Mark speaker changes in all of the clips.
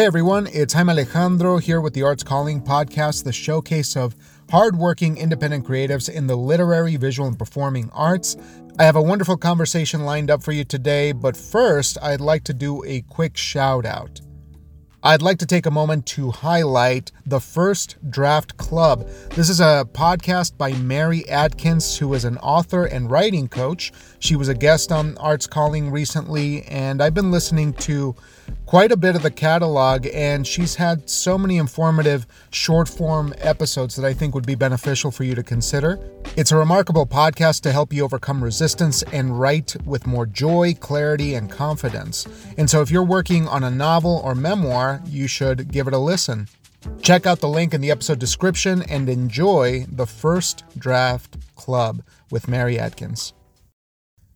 Speaker 1: Hey everyone, it's Jaime Alejandro here with the Arts Calling podcast, the showcase of hardworking independent creatives in the literary, visual, and performing arts. I have a wonderful conversation lined up for you today, but first, I'd like to do a quick shout out. I'd like to take a moment to highlight the First Draft Club. This is a podcast by Mary Adkins, who is an author and writing coach. She was a guest on Arts Calling recently, and I've been listening to quite a bit of the catalog, and she's had so many informative short form episodes that I think would be beneficial for you to consider. It's a remarkable podcast to help you overcome resistance and write with more joy, clarity, and confidence. And so, if you're working on a novel or memoir, you should give it a listen. Check out the link in the episode description and enjoy the First Draft Club with Mary Adkins.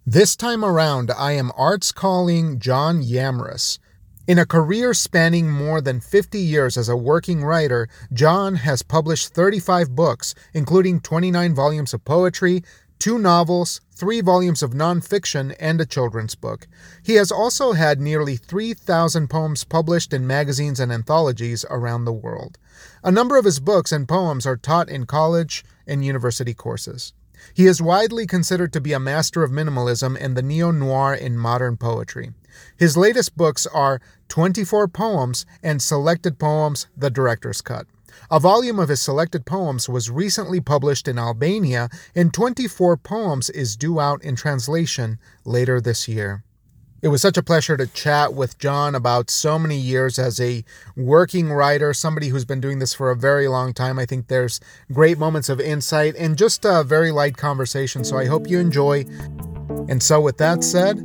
Speaker 1: This time around, I am arts calling John Yamrus. In a career spanning more than 50 years as a working writer, John has published 35 books, including 29 volumes of poetry, two novels, three volumes of nonfiction, and a children's book. He has also had nearly 3,000 poems published in magazines and anthologies around the world. A number of his books and poems are taught in college and university courses. He is widely considered to be a master of minimalism and the neo noir in modern poetry. His latest books are 24 Poems and Selected Poems, The Director's Cut. A volume of his selected poems was recently published in Albania, and 24 Poems is due out in translation later this year. It was such a pleasure to chat with John about so many years as a working writer, somebody who's been doing this for a very long time. I think there's great moments of insight and just a very light conversation, so I hope you enjoy. And so, with that said,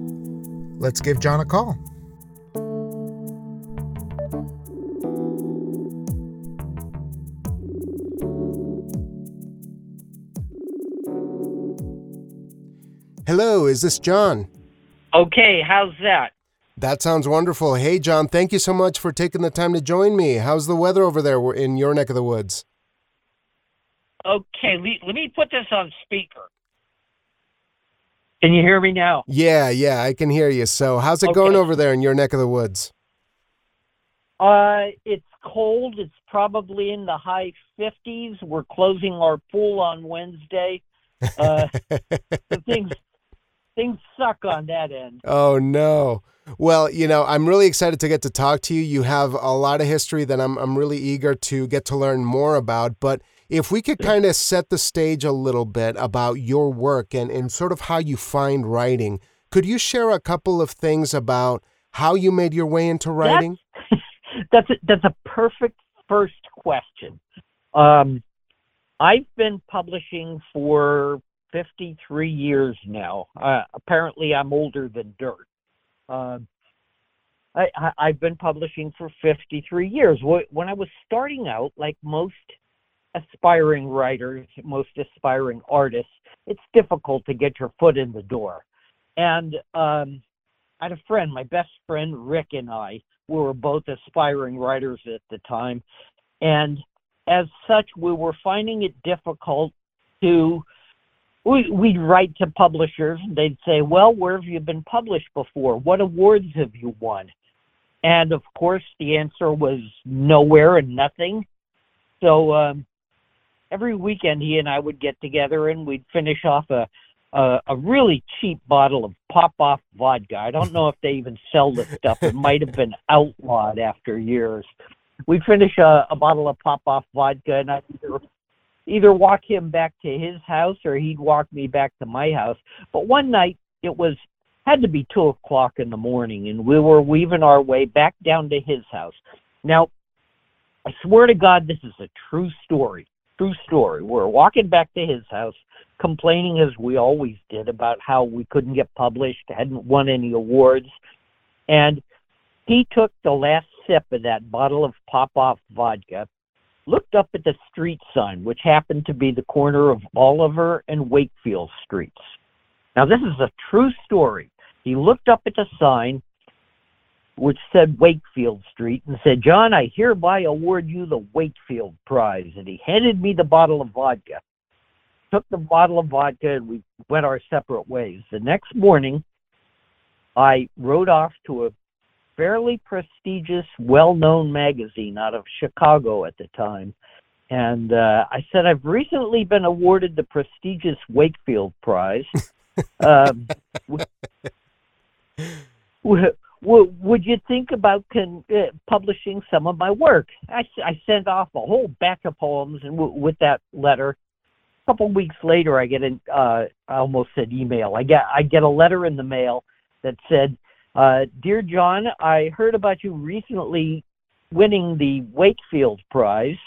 Speaker 1: let's give John a call. Hello, is this John?
Speaker 2: Okay, how's that?
Speaker 1: That sounds wonderful. Hey, John, thank you so much for taking the time to join me. How's the weather over there in your neck of the woods?
Speaker 2: Okay, let me put this on speaker. Can you hear me now?
Speaker 1: Yeah, yeah, I can hear you. So, how's it okay. going over there in your neck of the woods?
Speaker 2: Uh, it's cold. It's probably in the high 50s. We're closing our pool on Wednesday. Uh, things things suck on that end.
Speaker 1: Oh no. Well, you know, I'm really excited to get to talk to you. You have a lot of history that I'm I'm really eager to get to learn more about, but if we could kind of set the stage a little bit about your work and, and sort of how you find writing, could you share a couple of things about how you made your way into writing?
Speaker 2: That's that's a, that's a perfect first question. Um, I've been publishing for 53 years now. Uh, apparently, I'm older than dirt. Uh, I, have been publishing for 53 years. When I was starting out, like most aspiring writers, most aspiring artists, it's difficult to get your foot in the door. And um, I had a friend, my best friend Rick, and I, we were both aspiring writers at the time. And as such, we were finding it difficult to we, we'd write to publishers and they'd say, Well, where have you been published before? What awards have you won? And of course, the answer was nowhere and nothing. So um, every weekend, he and I would get together and we'd finish off a, a, a really cheap bottle of Popov vodka. I don't know if they even sell this stuff, it might have been outlawed after years. We'd finish a, a bottle of Popov vodka, and I'd either either walk him back to his house or he'd walk me back to my house. But one night it was had to be two o'clock in the morning, and we were weaving our way back down to his house. Now, I swear to God, this is a true story. True story. We're walking back to his house, complaining as we always did about how we couldn't get published, hadn't won any awards, and he took the last sip of that bottle of Popov vodka looked up at the street sign, which happened to be the corner of Oliver and Wakefield Streets. Now, this is a true story. He looked up at the sign, which said Wakefield Street, and said, John, I hereby award you the Wakefield Prize. And he handed me the bottle of vodka. Took the bottle of vodka, and we went our separate ways. The next morning, I rode off to a fairly prestigious, well-known magazine out of Chicago at the time. And uh, I said, I've recently been awarded the prestigious Wakefield Prize. um, w- w- would you think about con- uh, publishing some of my work? I, I sent off a whole batch of poems and w- with that letter. A couple weeks later, I get an uh, I almost said email. I get I get a letter in the mail that said, uh, "Dear John, I heard about you recently winning the Wakefield Prize.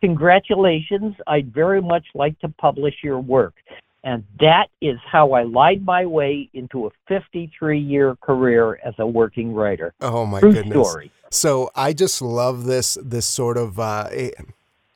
Speaker 2: Congratulations! I'd very much like to publish your work." And that is how I lied my way into a 53 year career as a working writer.
Speaker 3: Oh my
Speaker 2: True
Speaker 3: goodness.
Speaker 2: story.
Speaker 3: So I just love this this sort of uh,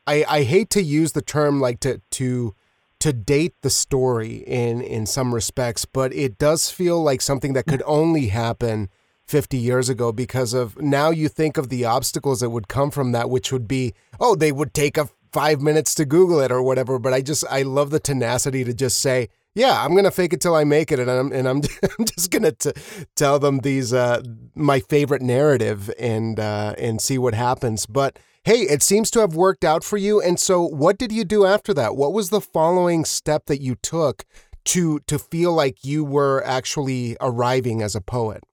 Speaker 3: I I hate to use the term like to to to date the story in in some respects, but it does feel like something that could only happen 50 years ago because of now you think of the obstacles that would come from that which would be oh they would take a 5 minutes to google it or whatever, but I just I love the tenacity to just say yeah, I'm gonna fake it till I make it, and I'm and I'm, I'm just gonna t- tell them these uh, my favorite narrative and uh, and see what happens. But hey, it seems to have worked out for you. And so, what did you do after that? What was the following step that you took to to feel like you were actually arriving as a poet?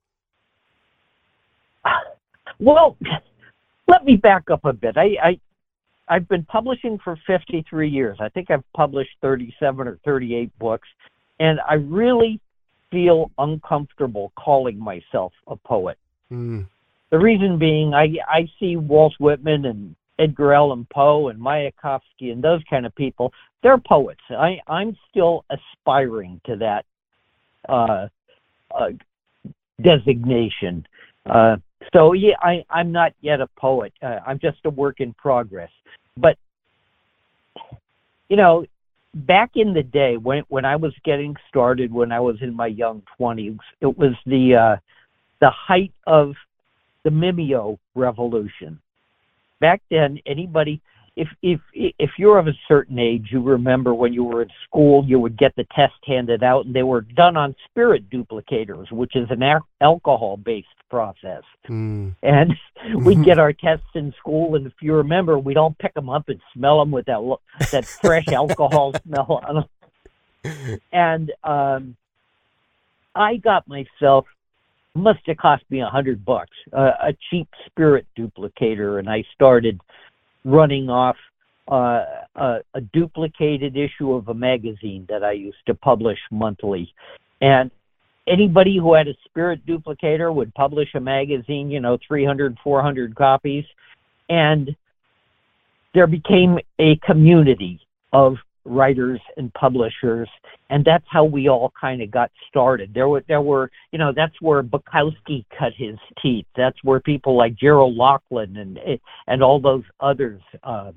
Speaker 2: Well, let me back up a bit. I, I I've been publishing for 53 years. I think I've published 37 or 38 books, and I really feel uncomfortable calling myself a poet.
Speaker 3: Mm.
Speaker 2: The reason being, I I see Walt Whitman and Edgar Allan Poe and Mayakovsky and those kind of people. They're poets. I I'm still aspiring to that uh, uh, designation. Uh, so yeah, I I'm not yet a poet. Uh, I'm just a work in progress. But you know, back in the day when when I was getting started, when I was in my young twenties, it was the uh, the height of the Mimeo revolution. Back then, anybody if if if you're of a certain age, you remember when you were in school, you would get the test handed out, and they were done on spirit duplicators, which is an al- alcohol-based process.
Speaker 3: Mm.
Speaker 2: And we'd get our tests in school, and if you remember, we'd all pick them up and smell them with that lo- that fresh alcohol smell on them. And um, I got myself must have cost me a hundred bucks uh, a cheap spirit duplicator, and I started running off uh, a, a duplicated issue of a magazine that I used to publish monthly. And anybody who had a spirit duplicator would publish a magazine, you know, 300, 400 copies. And there became a community of writers and publishers and that's how we all kind of got started. There were there were you know that's where bukowski cut his teeth. That's where people like gerald Locklin and and all those others uh,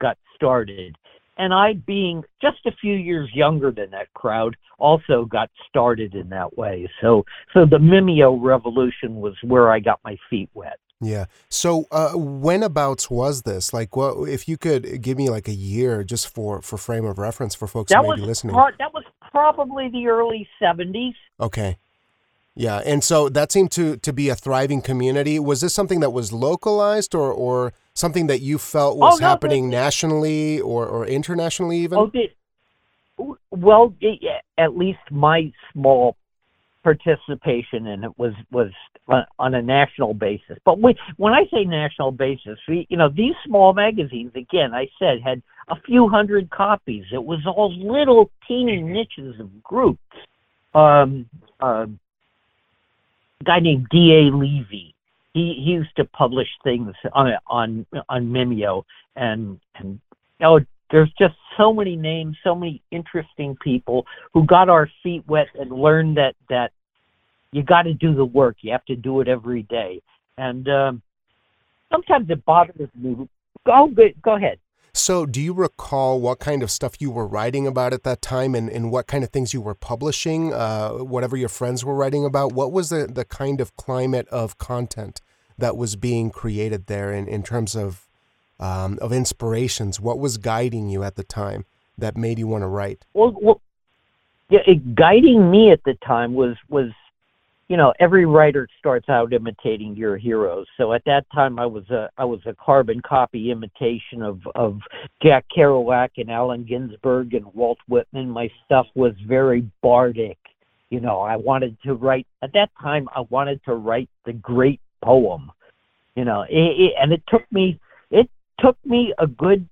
Speaker 2: got started. And i being just a few years younger than that crowd also got started in that way. So so the mimeo revolution was where i got my feet wet
Speaker 3: Yeah. So, uh, whenabouts was this? Like, what if you could give me like a year just for for frame of reference for folks
Speaker 2: that
Speaker 3: who may be listening?
Speaker 2: pro- that was probably the early 70s
Speaker 3: Okay. Yeah, and so that seemed to to be a thriving community. Was this something that was localized, or or something that you felt was
Speaker 2: Oh, no,
Speaker 3: happening nationally or or internationally even?
Speaker 2: Oh, well, at least my small participation in it was was on, a national basis. But we, when I say national basis, we, you know, these small magazines, again, I said had a few hundred copies. It was all little teeny niches of groups. Um, uh, a guy named D. A. Levy. He, he used to publish things on on on Mimeo, and and oh, there's just so many names, so many interesting people who got our feet wet and learned that that you got to do the work. You have to do it every day, and um, sometimes it bothers me. Go go, ahead.
Speaker 3: So, do you recall what kind of stuff you were writing about at that time, and, and what kind of things you were publishing? Uh, whatever your friends were writing about, what was the the kind of climate of content that was being created there in in terms of um, of inspirations? What was guiding you at the time that made you want to write?
Speaker 2: Well, well yeah, it, guiding me at the time was was you know, every writer starts out imitating your heroes. So at that time, I was a I was a carbon copy imitation of of Jack Kerouac and Allen Ginsberg and Walt Whitman. My stuff was very bardic. You know, I wanted to write at that time. I wanted to write the great poem. You know, it, it, and it took me took me a good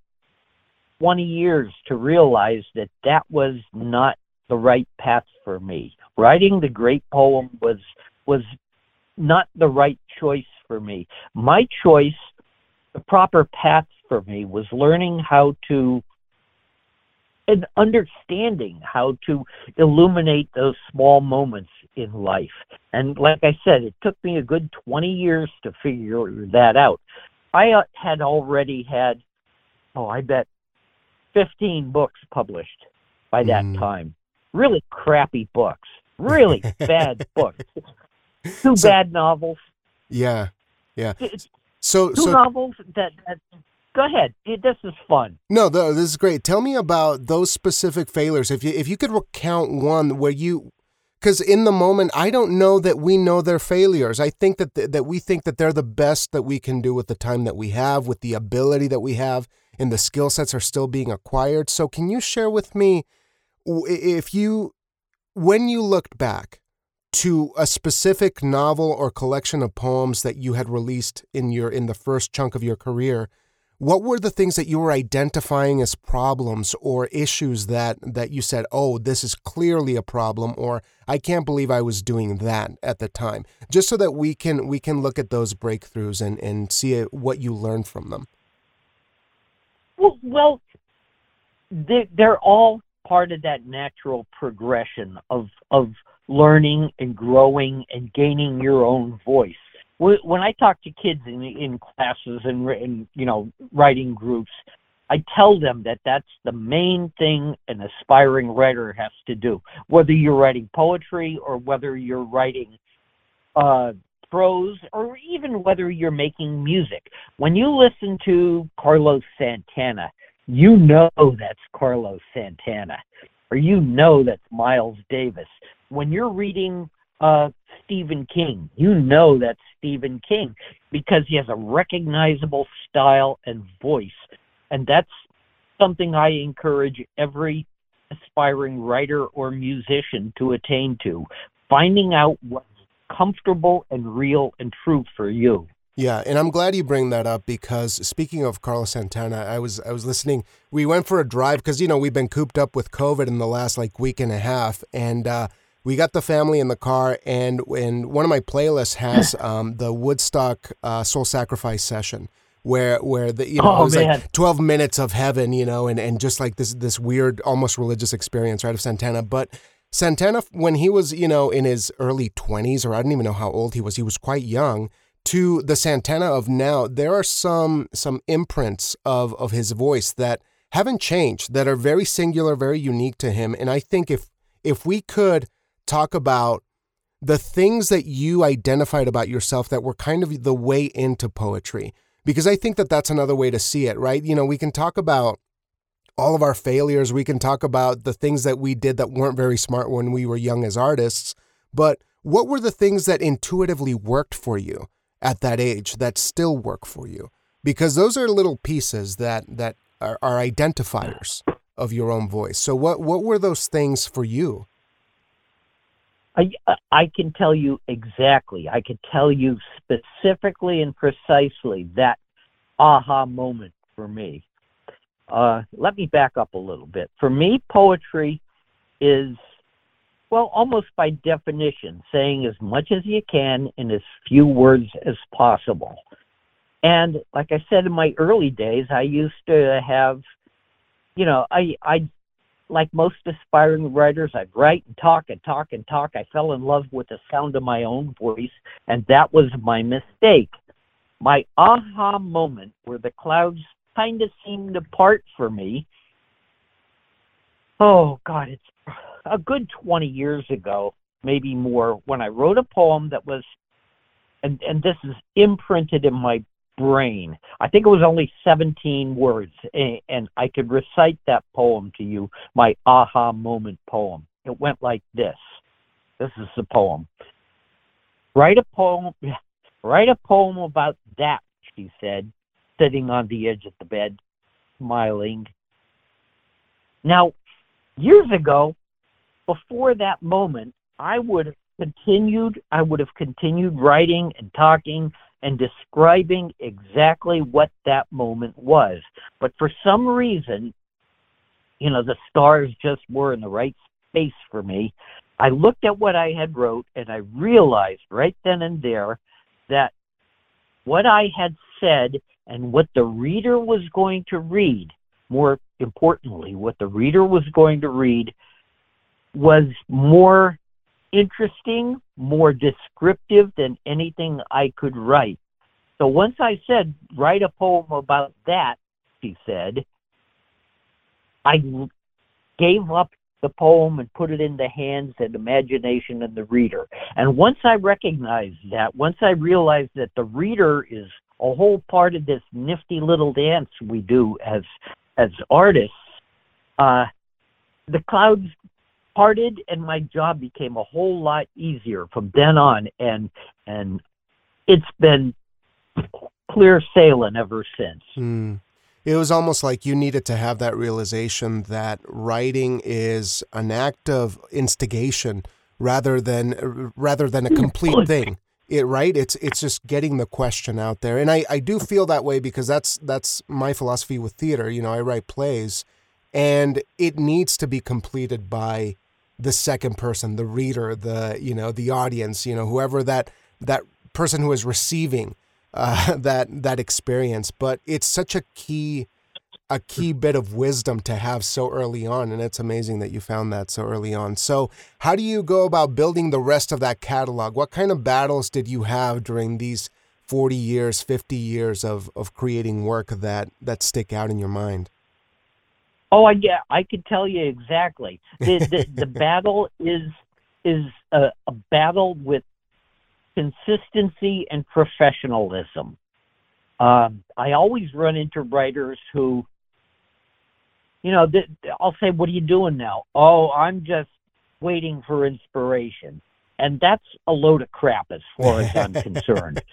Speaker 2: 20 years to realize that that was not the right path for me. Writing the great poem was was not the right choice for me. My choice, the proper path for me was learning how to and understanding how to illuminate those small moments in life. And like I said, it took me a good 20 years to figure that out. I uh, had already had, oh, I bet 15 books published by that mm. time. Really crappy books. Really bad books. Two so, bad novels.
Speaker 3: Yeah. Yeah. So
Speaker 2: two
Speaker 3: so,
Speaker 2: novels that, that go ahead. This is fun.
Speaker 3: No, this is great. Tell me about those specific failures. If you if you could recount one where you because in the moment I don't know that we know their failures. I think that th- that we think that they're the best that we can do with the time that we have, with the ability that we have, and the skill sets are still being acquired. So can you share with me if you when you looked back to a specific novel or collection of poems that you had released in your in the first chunk of your career, what were the things that you were identifying as problems or issues that that you said, "Oh, this is clearly a problem," or "I can't believe I was doing that at the time," just so that we can we can look at those breakthroughs and and see uh, what you learned from them.
Speaker 2: Well, well, they, they're all part of that natural progression of of learning and growing and gaining your own voice. When I talk to kids in in classes and in you know writing groups, I tell them that that's the main thing an aspiring writer has to do. Whether you're writing poetry or whether you're writing uh, prose or even whether you're making music. When you listen to Carlos Santana, you know that's Carlos Santana, or you know that's Miles Davis. When you're reading uh, Stephen King, you know that's Stephen King because he has a recognizable style and voice. And that's something I encourage every aspiring writer or musician to attain to finding out what's comfortable and real and true for you.
Speaker 3: Yeah, and I'm glad you bring that up because speaking of Carlos Santana, I was I was listening. We went for a drive because you know we've been cooped up with COVID in the last like week and a half, and uh, we got the family in the car, and and one of my playlists has um, the Woodstock uh, Soul Sacrifice session, where where the you know oh, it was man. like 12 minutes of heaven, you know, and and just like this this weird almost religious experience, right, of Santana, but. Santana, when he was, you know, in his early 20s, or I don't even know how old he was, he was quite young to the Santana of now, there are some some imprints of of his voice that haven't changed, that are very singular, very unique to him. And I think if if we could talk about the things that you identified about yourself that were kind of the way into poetry, because I think that that's another way to see it, right? You know, we can talk about all of our failures, we can talk about the things that we did that weren't very smart when we were young as artists, but what were the things that intuitively worked for you? at that age that still work for you because those are little pieces that that are, are identifiers of your own voice so what what were those things for you
Speaker 2: I, I can tell you exactly. I can tell you specifically and precisely that aha moment for me. Uh, let me back up a little bit. For me, poetry is well, almost by definition, saying as much as you can in as few words as possible. And like I said in my early days, I used to have, you know, I I like most aspiring writers, I'd write and talk and talk and talk. I fell in love with the sound of my own voice, and that was my mistake. My aha moment where the clouds kind of seemed to part for me. Oh God, it's a good 20 years ago, maybe more, when I wrote a poem that was, and, and this is imprinted in my brain. I think it was only 17 words, and, I could recite that poem to you, my aha moment poem. It went like this. This is the poem. Write a poem. Write a poem about that, she said, sitting on the edge of the bed, smiling. Now, years ago, before that moment, I would have continued. I would have continued writing and talking and describing exactly what that moment was. But for some reason, you know, the stars just were in the right space for me. I looked at what I had wrote and I realized right then and there that what I had said and what the reader was going to read, more importantly, what the reader was going to read was more interesting, more descriptive than anything I could write. So once I said, write a poem about that, she said, I gave up the poem and put it in the hands and imagination of the reader. And once I recognized that, once I realized that the reader is a whole part of this nifty little dance we do as as artists, uh, the clouds parted and my job became a whole lot easier from then on. And and it's been clear sailing ever since.
Speaker 3: Mm. it was almost like you needed to have that realization that writing is an act of instigation rather than rather than a complete thing. It right? It's it's just getting the question out there. And i i do feel that way because that's that's my philosophy with theater. You know i write plays and it needs to be completed by the second person, the reader, the you know the audience, you know whoever that that person who is receiving uh, that that experience. But it's such a key a key bit of wisdom to have so early on, and it's amazing that you found that so early on. So, how do you go about building the rest of that catalog? What kind of battles did you have during these forty years, fifty years of of creating work that that stick out in your mind?
Speaker 2: Oh, I yeah, I could tell you exactly. The the, the battle is is a, a battle with consistency and professionalism. Um, I always run into writers who, you know, th- I'll say, "What are you doing now?" Oh, I'm just waiting for inspiration, and that's a load of crap as far as I'm concerned.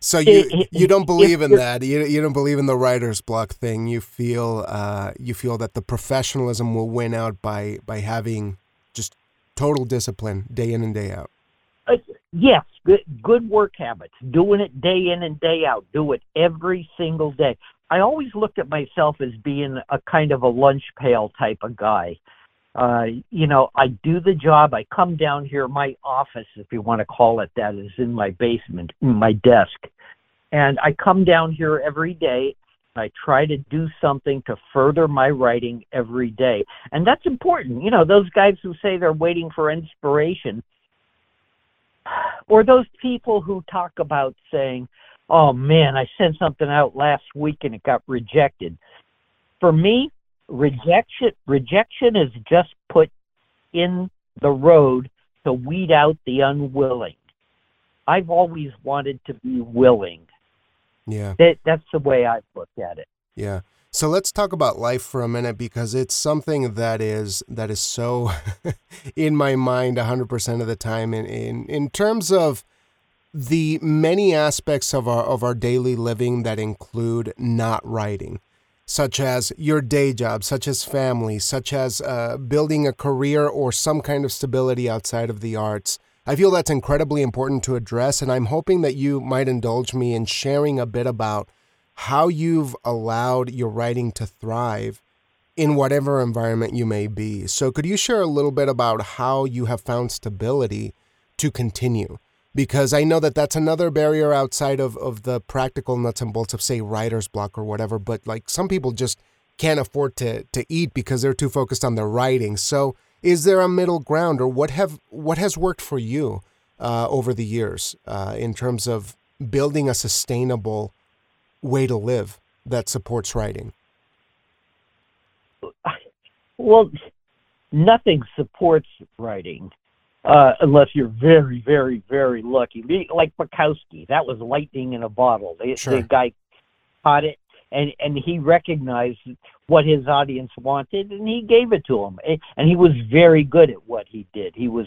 Speaker 3: So you you don't believe in that. You you don't believe in the writer's block thing. You feel uh, you feel that the professionalism will win out by by having just total discipline day in and day out.
Speaker 2: Uh, yes, good good work habits. Doing it day in and day out. Do it every single day. I always looked at myself as being a kind of a lunch pail type of guy. Uh, you know, I do the job. I come down here. My office, if you want to call it that, is in my basement, my desk. And I come down here every day. I try to do something to further my writing every day. And that's important. You know, those guys who say they're waiting for inspiration, or those people who talk about saying, oh man, I sent something out last week and it got rejected. For me, rejection rejection is just put in the road to weed out the unwilling. I've always wanted to be willing.
Speaker 3: Yeah.
Speaker 2: That, that's the way I've looked at it.
Speaker 3: Yeah. So let's talk about life for a minute because it's something that is that is so in my mind 100% of the time in in in terms of the many aspects of our of our daily living that include not writing such as your day job, such as family, such as uh, building a career or some kind of stability outside of the arts. I feel that's incredibly important to address, and I'm hoping that you might indulge me in sharing a bit about how you've allowed your writing to thrive in whatever environment you may be. So, could you share a little bit about how you have found stability to continue? Because I know that that's another barrier outside of, of the practical nuts and bolts of say writer's block or whatever. But like some people just can't afford to to eat because they're too focused on their writing. So is there a middle ground, or what have what has worked for you uh, over the years uh, in terms of building a sustainable way to live that supports writing?
Speaker 2: Well, nothing supports writing uh, unless you're very, very, very lucky. Like Bukowski, that was lightning in a bottle. The, sure. the guy caught it, and and he recognized what his audience wanted, and he gave it to them. And he was very good at what he did. He was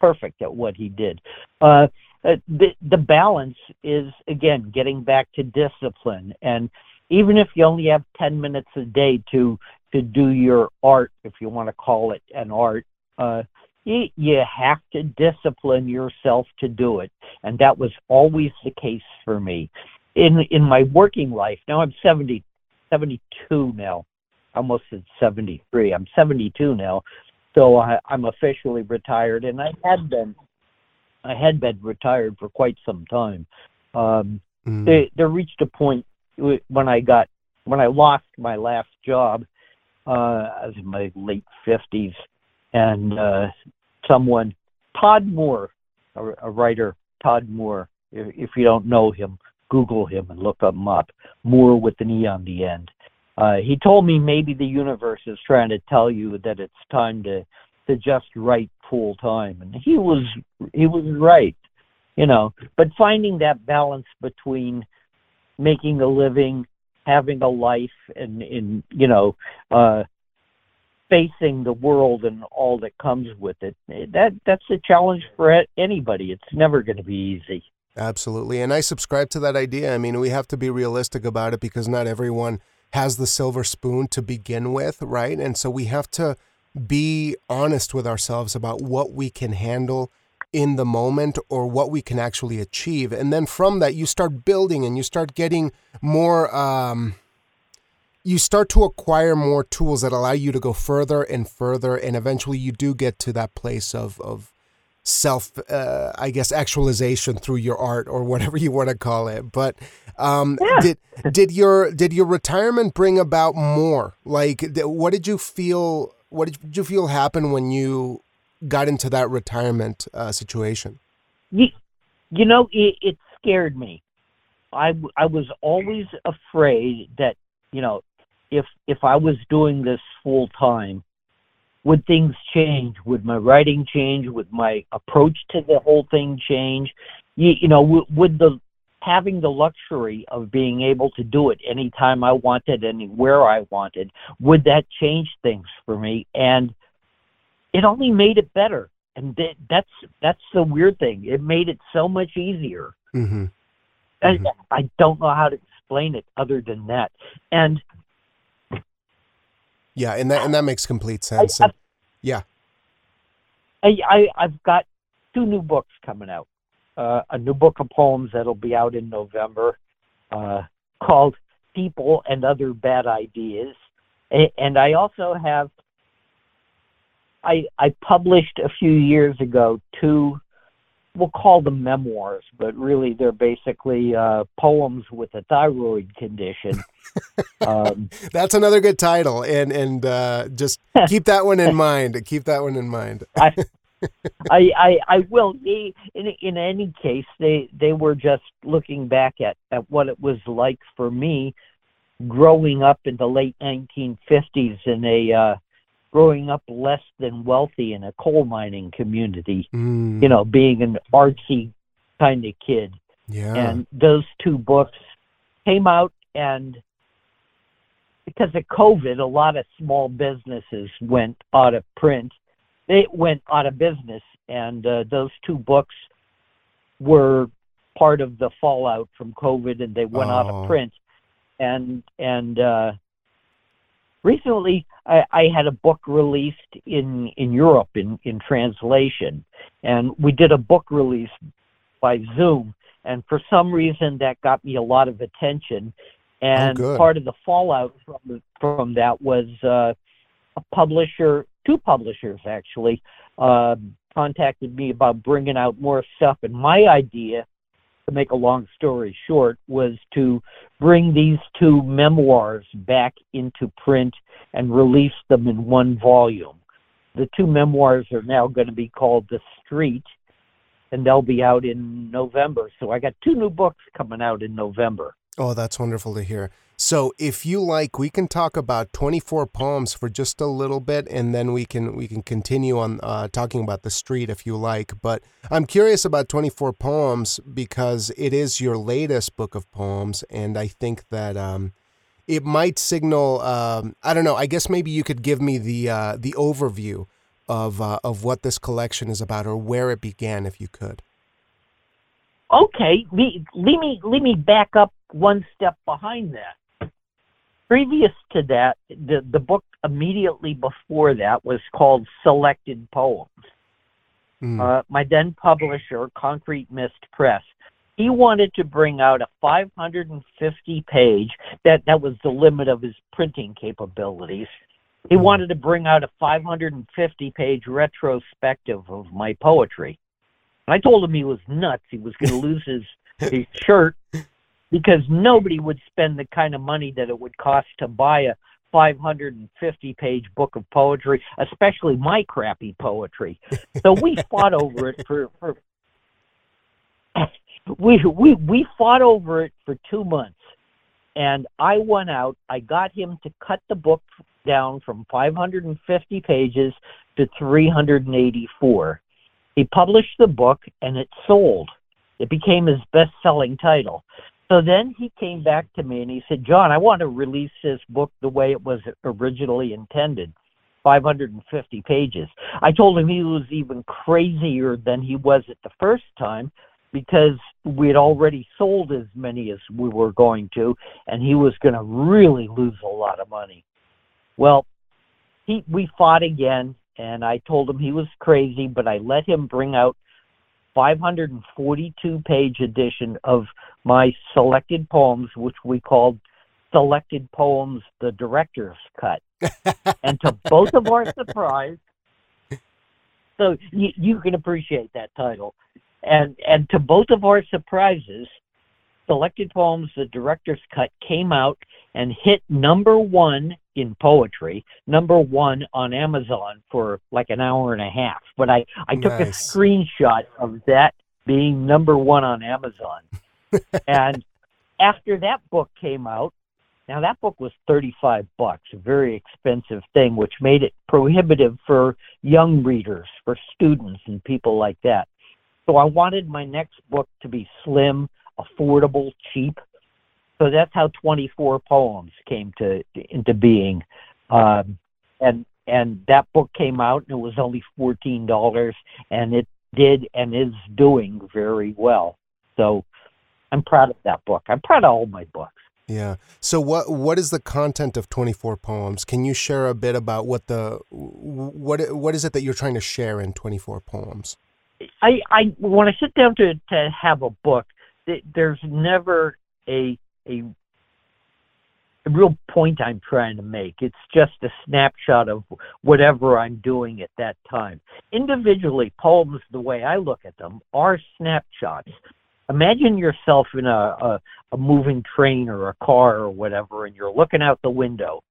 Speaker 2: perfect at what he did. Uh, uh, the the balance is again getting back to discipline, and even if you only have ten minutes a day to to do your art, if you want to call it an art, uh, you, you have to discipline yourself to do it, and that was always the case for me. In in my working life, now I'm 70, 72 now, almost at 73. I'm 72 now, so I, I'm officially retired, and I had been I had been retired for quite some time. Um, mm. there, there reached a point when I got when I lost my last job. Uh, I was in my late fifties, and uh, someone, Todd Moore, a, a writer, Todd Moore. If, if you don't know him, Google him and look him up. Moore with an e on the end. Uh, he told me maybe the universe is trying to tell you that it's time to to just write full time, and he was he was right, you know. But finding that balance between making a living, having a life, and in you know uh, facing the world and all that comes with it, that that's a challenge for anybody. It's never going to be easy.
Speaker 3: Absolutely, and I subscribe to that idea. I mean, we have to be realistic about it because not everyone has the silver spoon to begin with, right? And so we have to be honest with ourselves about what we can handle in the moment or what we can actually achieve. And then from that, you start building and you start getting more, um, you start to acquire more tools that allow you to go further and further. And eventually you do get to that place of, of self, uh, I guess, actualization through your art or whatever you want to call it. But um, yeah. did did your did your retirement bring about more? Like, what did you feel? What did you feel happen when you got into that retirement uh, situation?
Speaker 2: You, you know, it, it scared me. I I was always afraid that you know if if I was doing this full time, would things change? Would my writing change? Would my approach to the whole thing change? You, you know, w- would the having the luxury of being able to do it anytime I wanted, anywhere I wanted, would that change things for me? And it only made it better. And th- that's that's the weird thing. It made it so much easier. Mm-hmm. Mm-hmm. I, I don't know how to explain it other than that. And
Speaker 3: yeah, and that and that makes complete sense. I, and, yeah,
Speaker 2: I, I I've got two new books coming out. Uh, a new book of poems that'll be out in November, uh, called "People and Other Bad Ideas," and I also have. I I published a few years ago two we'll call them memoirs, but really they're basically uh, poems with a thyroid condition.
Speaker 3: um, That's another good title, and and uh, just keep that one in mind. Keep that one in mind.
Speaker 2: I, I, I I will. in in any case, they they were just looking back at at what it was like for me growing up in the late 1950s in a uh, growing up less than wealthy in a coal mining community, mm. you know, being an artsy kind of kid.
Speaker 3: Yeah.
Speaker 2: And those two books came out and because of COVID, a lot of small businesses went out of print. They went out of business, and uh, those two books were part of the fallout from COVID, and they went oh. out of oh. print. And and uh, recently I, I had a book released in in Europe in in translation, and we did a book release by Zoom, and for some reason that got me a lot of attention. And
Speaker 3: oh,
Speaker 2: part of the fallout from from that was uh, a publisher, two publishers actually, uh, contacted me about bringing out more stuff. And my idea to make a long story short, was to bring these two memoirs back into print and release them in one volume. The two memoirs are now going to be called The Street, and they'll be out in November. So I got two new books coming out in November.
Speaker 3: Oh, that's wonderful to hear. So if you like, we can talk about 24 poems for just a little bit, and then we can we can continue on uh, talking about the street if you like. But I'm curious about 24 poems because it is your latest book of poems, and I think that um, it might signal. Um, I don't know. I guess maybe you could give me the uh, the overview of uh, of what this collection is about or where it began, if you could.
Speaker 2: Okay, let me let me back up one step behind that. Previous to that, the the book immediately before that was called Selected Poems. Mm. Uh, my then publisher, Concrete Mist Press, he wanted to bring out a 550 page that that was the limit of his printing capabilities he mm. wanted to bring out a 550 page retrospective of my poetry and i told him he was nuts he was going to lose his his shirt because nobody would spend the kind of money that it would cost to buy a 550 page book of poetry especially my crappy poetry so we fought over it for, for we we we fought over it for two months, and I went out. I got him to cut the book down from 550 pages to 384. He published the book, and it sold. It became his best-selling title. So then he came back to me and he said, "John, I want to release this book the way it was originally intended." 550 pages. I told him he was even crazier than he was at the first time because we had already sold as many as we were going to, and he was going to really lose a lot of money. Well, he we fought again, and I told him he was crazy, but I let him bring out 542 page edition of my selected poems, which we called selected poems, the director's cut. and to both of our surprise, so you, you can appreciate that title. And and to both of our surprises, Selected Poems, the director's cut, came out and hit number one in poetry, number one on Amazon for like an hour and a half. But I, I took nice. a screenshot of that being number one on Amazon. and after that book came out, now that book was 35 bucks, a very expensive thing, which made it prohibitive for young readers, for students and people like that. So I wanted my next book to be slim, affordable, cheap. So that's how 24 poems came to into being, um, and and that book came out and it was only fourteen dollars, and it did and is doing very well. So I'm proud of that book. I'm proud of all my books.
Speaker 3: Yeah. So what what is the content of 24 poems? Can you share a bit about what the what what is it that you're trying to share in 24 poems?
Speaker 2: I, I when I sit down to to have a book, there's never a a real point I'm trying to make. It's just a snapshot of whatever I'm doing at that time. Individually, poems, the way I look at them, are snapshots. Imagine yourself in a, a, a moving train or a car or whatever, and you're looking out the window,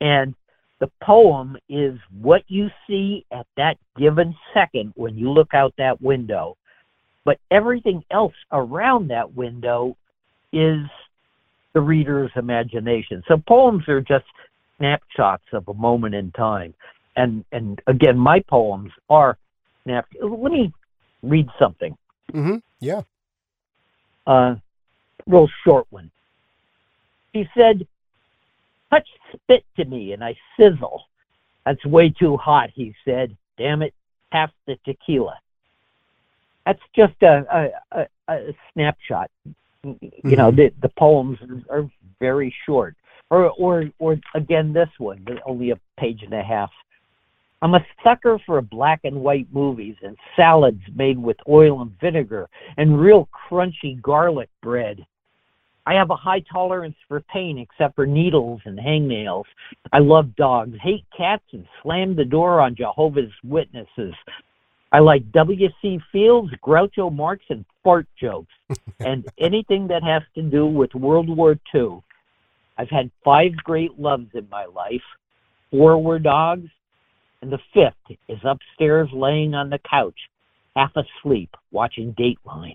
Speaker 2: and the poem is what you see at that given second when you look out that window. But everything else around that window is the reader's imagination. So poems are just snapshots of a moment in time. And and again, my poems are snap. Let me read something.
Speaker 3: Mm-hmm. Yeah.
Speaker 2: Uh, real short one. He said, touch spit to me and I sizzle. That's way too hot, he said. Damn it, half the tequila. That's just a, a, a, a snapshot. You mm-hmm. know, the, the poems are very short. Or, or, or again, this one, only a page and a half. I'm a sucker for black and white movies and salads made with oil and vinegar and real crunchy garlic bread. I have a high tolerance for pain except for needles and hangnails. I love dogs, hate cats, and slam the door on Jehovah's Witnesses. I like W.C. Fields, Groucho Marx, and fart jokes, and anything that has to do with World War II. I've had five great loves in my life. Four were dogs, and the fifth is upstairs laying on the couch, half asleep, watching Dateline.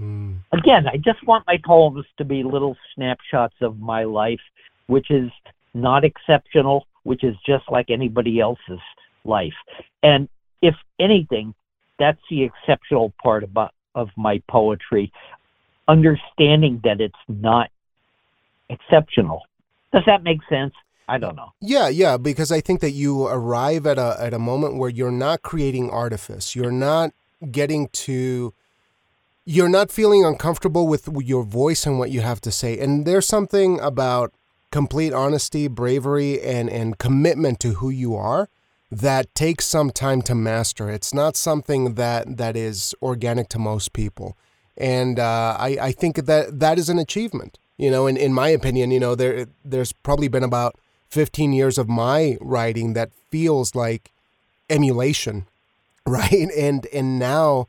Speaker 2: Mm. Again, I just want my poems to be little snapshots of my life, which is not exceptional, which is just like anybody else's life. And if anything, that's the exceptional part about of my poetry, understanding that it's not exceptional. Does that make sense? I don't know.
Speaker 3: Yeah, yeah, because I think that you arrive at a at a moment where you're not creating artifice. You're not getting to you're not feeling uncomfortable with your voice and what you have to say. And there's something about complete honesty, bravery and and commitment to who you are that takes some time to master. It's not something that that is organic to most people. And uh, I, I think that that is an achievement. You know, in, in my opinion, you know, there there's probably been about 15 years of my writing that feels like emulation right and and now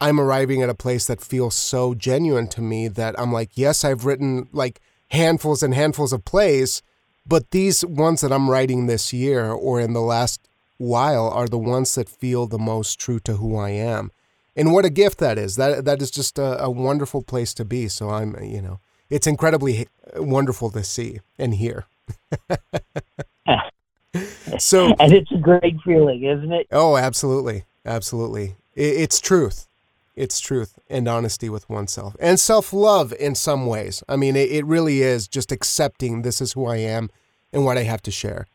Speaker 3: i'm arriving at a place that feels so genuine to me that i'm like yes i've written like handfuls and handfuls of plays but these ones that i'm writing this year or in the last while are the ones that feel the most true to who i am and what a gift that is that that is just a, a wonderful place to be so i'm you know it's incredibly wonderful to see and hear
Speaker 2: so and it's a great feeling, isn't it?
Speaker 3: Oh, absolutely, absolutely. It's truth. It's truth and honesty with oneself and self love in some ways. I mean, it really is just accepting this is who I am and what I have to share.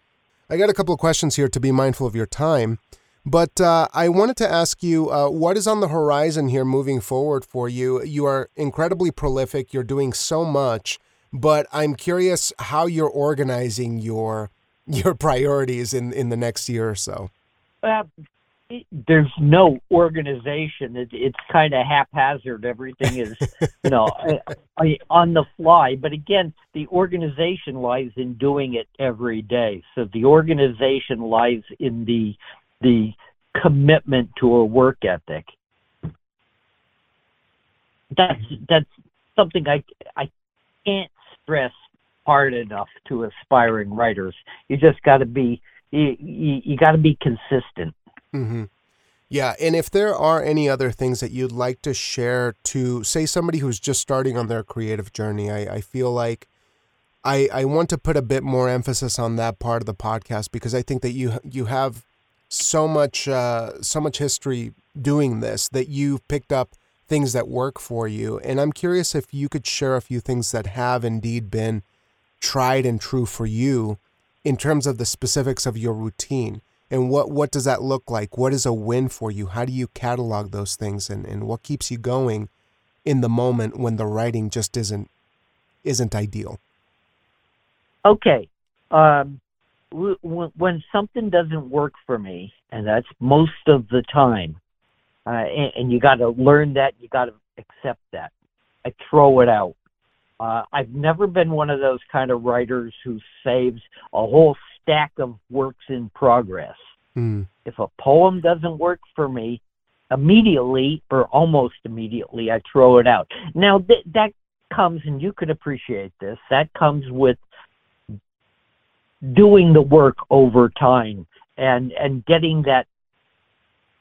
Speaker 3: I got a couple of questions here to be mindful of your time, but uh, I wanted to ask you uh, what is on the horizon here moving forward for you? You are incredibly prolific, you're doing so much but I'm curious how you're organizing your your priorities in in the next year or so.
Speaker 2: Uh, there's no organization. It, it's kind of haphazard. Everything is, you know, uh, uh, on the fly. But again, the organization lies in doing it every day. So the organization lies in the the commitment to a work ethic. That's that's something I I can't stress hard enough to aspiring writers. You just got to be you, you, you got to be consistent.
Speaker 3: Mm-hmm. Yeah, and if there are any other things that you'd like to share to say somebody who's just starting on their creative journey, I, I feel like I I want to put a bit more emphasis on that part of the podcast because I think that you you have so much uh, so much history doing this that you've picked up things that work for you. And I'm curious if you could share a few things that have indeed been tried and true for you in terms of the specifics of your routine. And what, what does that look like? What is a win for you? How do you catalog those things and, and what keeps you going in the moment when the writing just isn't isn't ideal?
Speaker 2: Okay. Um, when something doesn't work for me, and that's most of the time, uh, and, and you got to learn that. You got to accept that. I throw it out. Uh, I've never been one of those kind of writers who saves a whole stack of works in progress. Mm. If a poem doesn't work for me, immediately or almost immediately, I throw it out. Now th- that comes, and you can appreciate this. That comes with doing the work over time and and getting that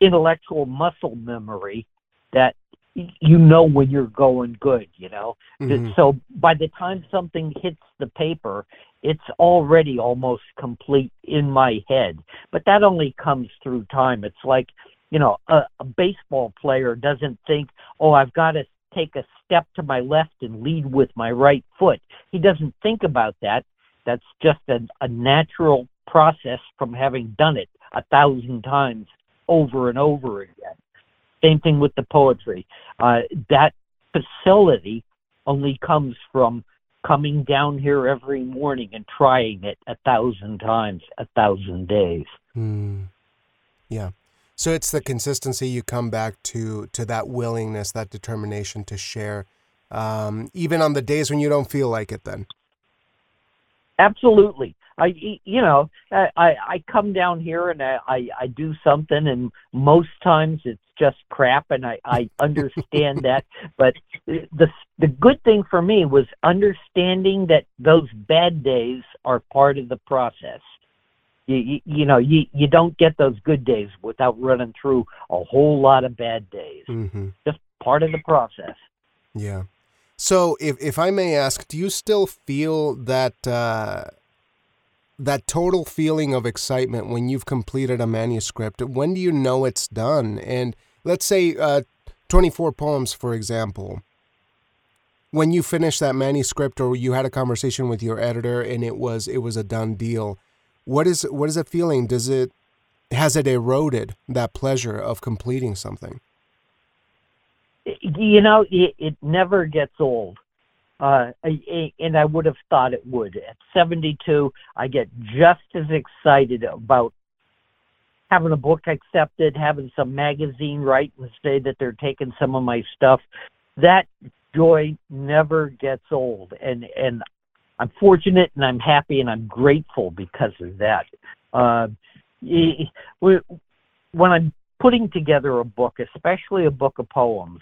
Speaker 2: intellectual muscle memory that you know when you're going good, you know. Mm-hmm. So by the time something hits the paper, it's already almost complete in my head. But that only comes through time. It's like, you know, a, a baseball player doesn't think, "Oh, I've got to take a step to my left and lead with my right foot." He doesn't think about that. That's just a, a natural process from having done it a thousand times over and over again. Same thing with the poetry. Uh, that facility only comes from coming down here every morning and trying it a thousand times, a thousand days.
Speaker 3: Mm. Yeah. So it's the consistency you come back to to that willingness, that determination to share, um, even on the days when you don't feel like it. Then.
Speaker 2: Absolutely. I you know I I come down here and I, I I do something and most times it's just crap and I I understand that but the the good thing for me was understanding that those bad days are part of the process. You, you, you know you you don't get those good days without running through a whole lot of bad days. Mm-hmm. Just part of the process.
Speaker 3: Yeah. So if if I may ask, do you still feel that uh that total feeling of excitement when you've completed a manuscript when do you know it's done and let's say uh, 24 poems for example. When you finished that manuscript or you had a conversation with your editor and it was it was a done deal what is what is it feeling? Does it has it eroded that pleasure of completing something?
Speaker 2: You know it, it never gets old. Uh, and I would have thought it would. At 72, I get just as excited about having a book accepted, having some magazine write and say that they're taking some of my stuff. That joy never gets old and and I'm fortunate and I'm happy and I'm grateful because of that. Uh, when I'm putting together a book, especially a book of poems,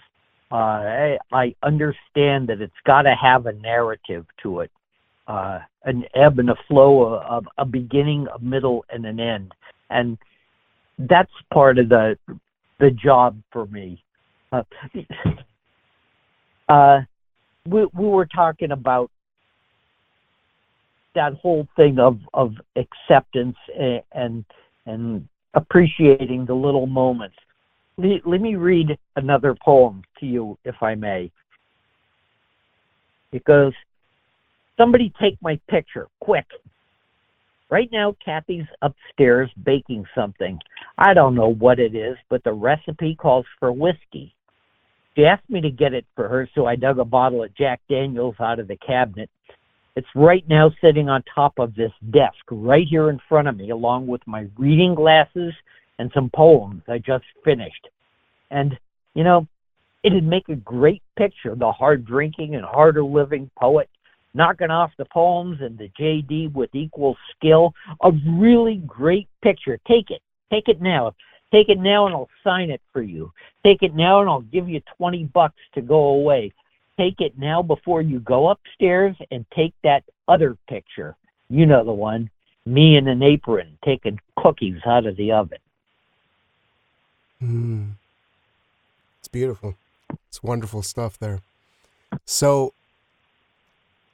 Speaker 2: uh, I, I understand that it's got to have a narrative to it, uh, an ebb and a flow of a beginning, a middle, and an end, and that's part of the the job for me. Uh, uh, we, we were talking about that whole thing of of acceptance and and, and appreciating the little moments. Let, let me read another poem to you, if I may. It goes, Somebody take my picture, quick. Right now, Kathy's upstairs baking something. I don't know what it is, but the recipe calls for whiskey. She asked me to get it for her, so I dug a bottle of Jack Daniels out of the cabinet. It's right now sitting on top of this desk, right here in front of me, along with my reading glasses and some poems I just finished. And, you know, it'd make a great picture the hard drinking and harder living poet knocking off the poems and the JD with equal skill. A really great picture. Take it. Take it now. Take it now and I'll sign it for you. Take it now and I'll give you 20 bucks to go away. Take it now before you go upstairs and take that other picture. You know the one. Me in an apron taking cookies out of the oven.
Speaker 3: Mm. It's beautiful. It's wonderful stuff there. So,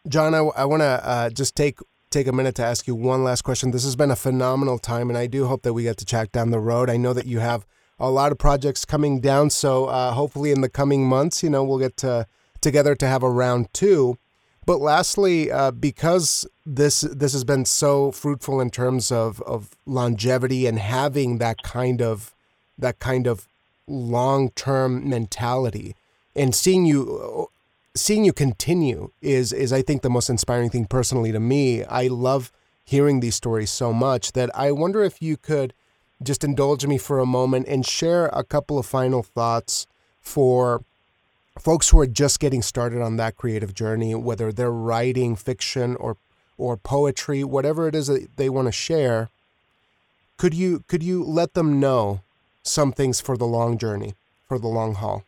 Speaker 3: John, I, I want to uh, just take take a minute to ask you one last question. This has been a phenomenal time, and I do hope that we get to chat down the road. I know that you have a lot of projects coming down, so uh, hopefully in the coming months, you know, we'll get to, together to have a round two. But lastly, uh, because this this has been so fruitful in terms of, of longevity and having that kind of that kind of long term mentality, and seeing you seeing you continue is is I think the most inspiring thing personally to me. I love hearing these stories so much that I wonder if you could just indulge me for a moment and share a couple of final thoughts for folks who are just getting started on that creative journey, whether they're writing fiction or or poetry, whatever it is that they want to share. Could you could you let them know some things for the long journey, for the long haul?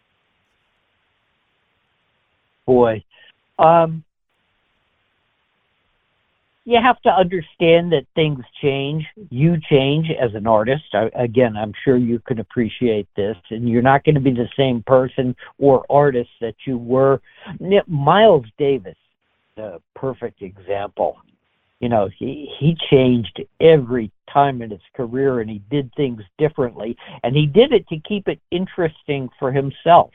Speaker 2: Boy. Um, you have to understand that things change. You change as an artist. I, again, I'm sure you can appreciate this, and you're not going to be the same person or artist that you were. Miles Davis, the perfect example. You know, he he changed every time in his career, and he did things differently, and he did it to keep it interesting for himself.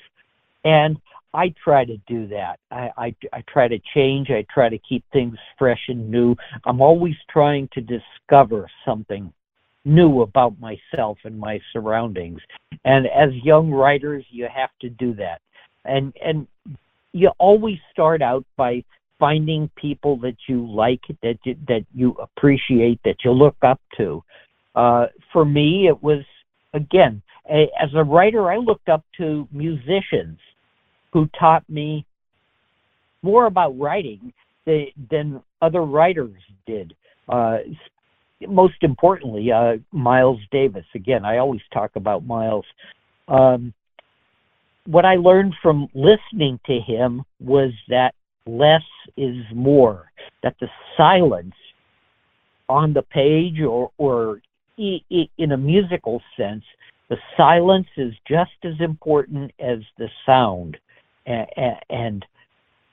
Speaker 2: And I try to do that. I, I, I try to change. I try to keep things fresh and new. I'm always trying to discover something new about myself and my surroundings. And as young writers, you have to do that. And and you always start out by finding people that you like, that you, that you appreciate, that you look up to. Uh, for me, it was again as a writer, I looked up to musicians who taught me more about writing than other writers did. Uh, most importantly, uh, Miles Davis. Again, I always talk about Miles. Um, what I learned from listening to him was that less is more, that the silence on the page or, or in a musical sense, the silence is just as important as the sound and,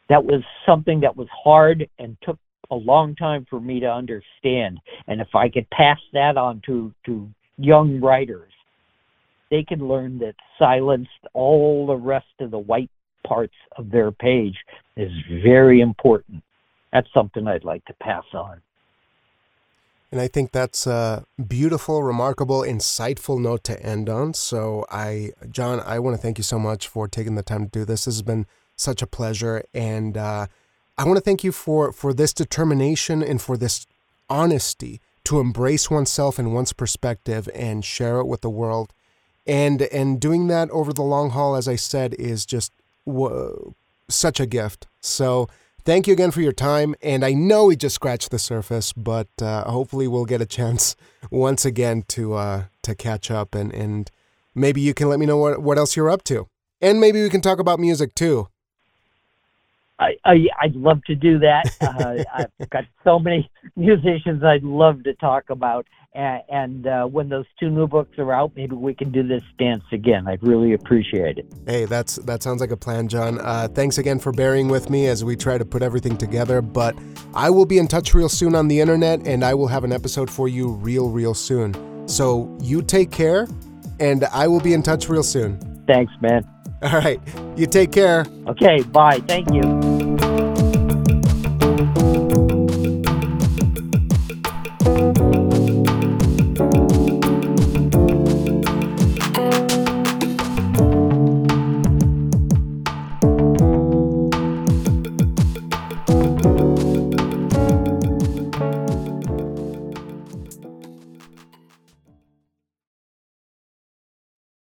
Speaker 2: that was something that was hard and took a long time for me to understand. And if I could pass that on to to young writers, they can learn that silence all the rest of the white parts of their page is very important. That's something I'd like to pass on.
Speaker 3: And I think that's a beautiful, remarkable, insightful note to end on. So I, John, I want to thank you so much for taking the time to do this. This has been such a pleasure, and uh, I want to thank you for for this determination and for this honesty to embrace oneself and one's perspective and share it with the world. And and doing that over the long haul, as I said, is just such a gift. So thank you again for your time. And I know we just scratched the surface, but uh, hopefully we'll get a chance once again to uh, to catch up and and maybe you can let me know what what else you're up to, and maybe we can talk about music too.
Speaker 2: I, I I'd love to do that. Uh, I've got so many musicians I'd love to talk about, and, and uh, when those two new books are out, maybe we can do this dance again. I'd really appreciate it.
Speaker 3: Hey, that's that sounds like a plan, John. Uh, thanks again for bearing with me as we try to put everything together. But I will be in touch real soon on the internet, and I will have an episode for you real, real soon. So you take care, and I will be in touch real soon.
Speaker 2: Thanks, man.
Speaker 3: All right. You take care.
Speaker 2: Okay, bye. Thank you.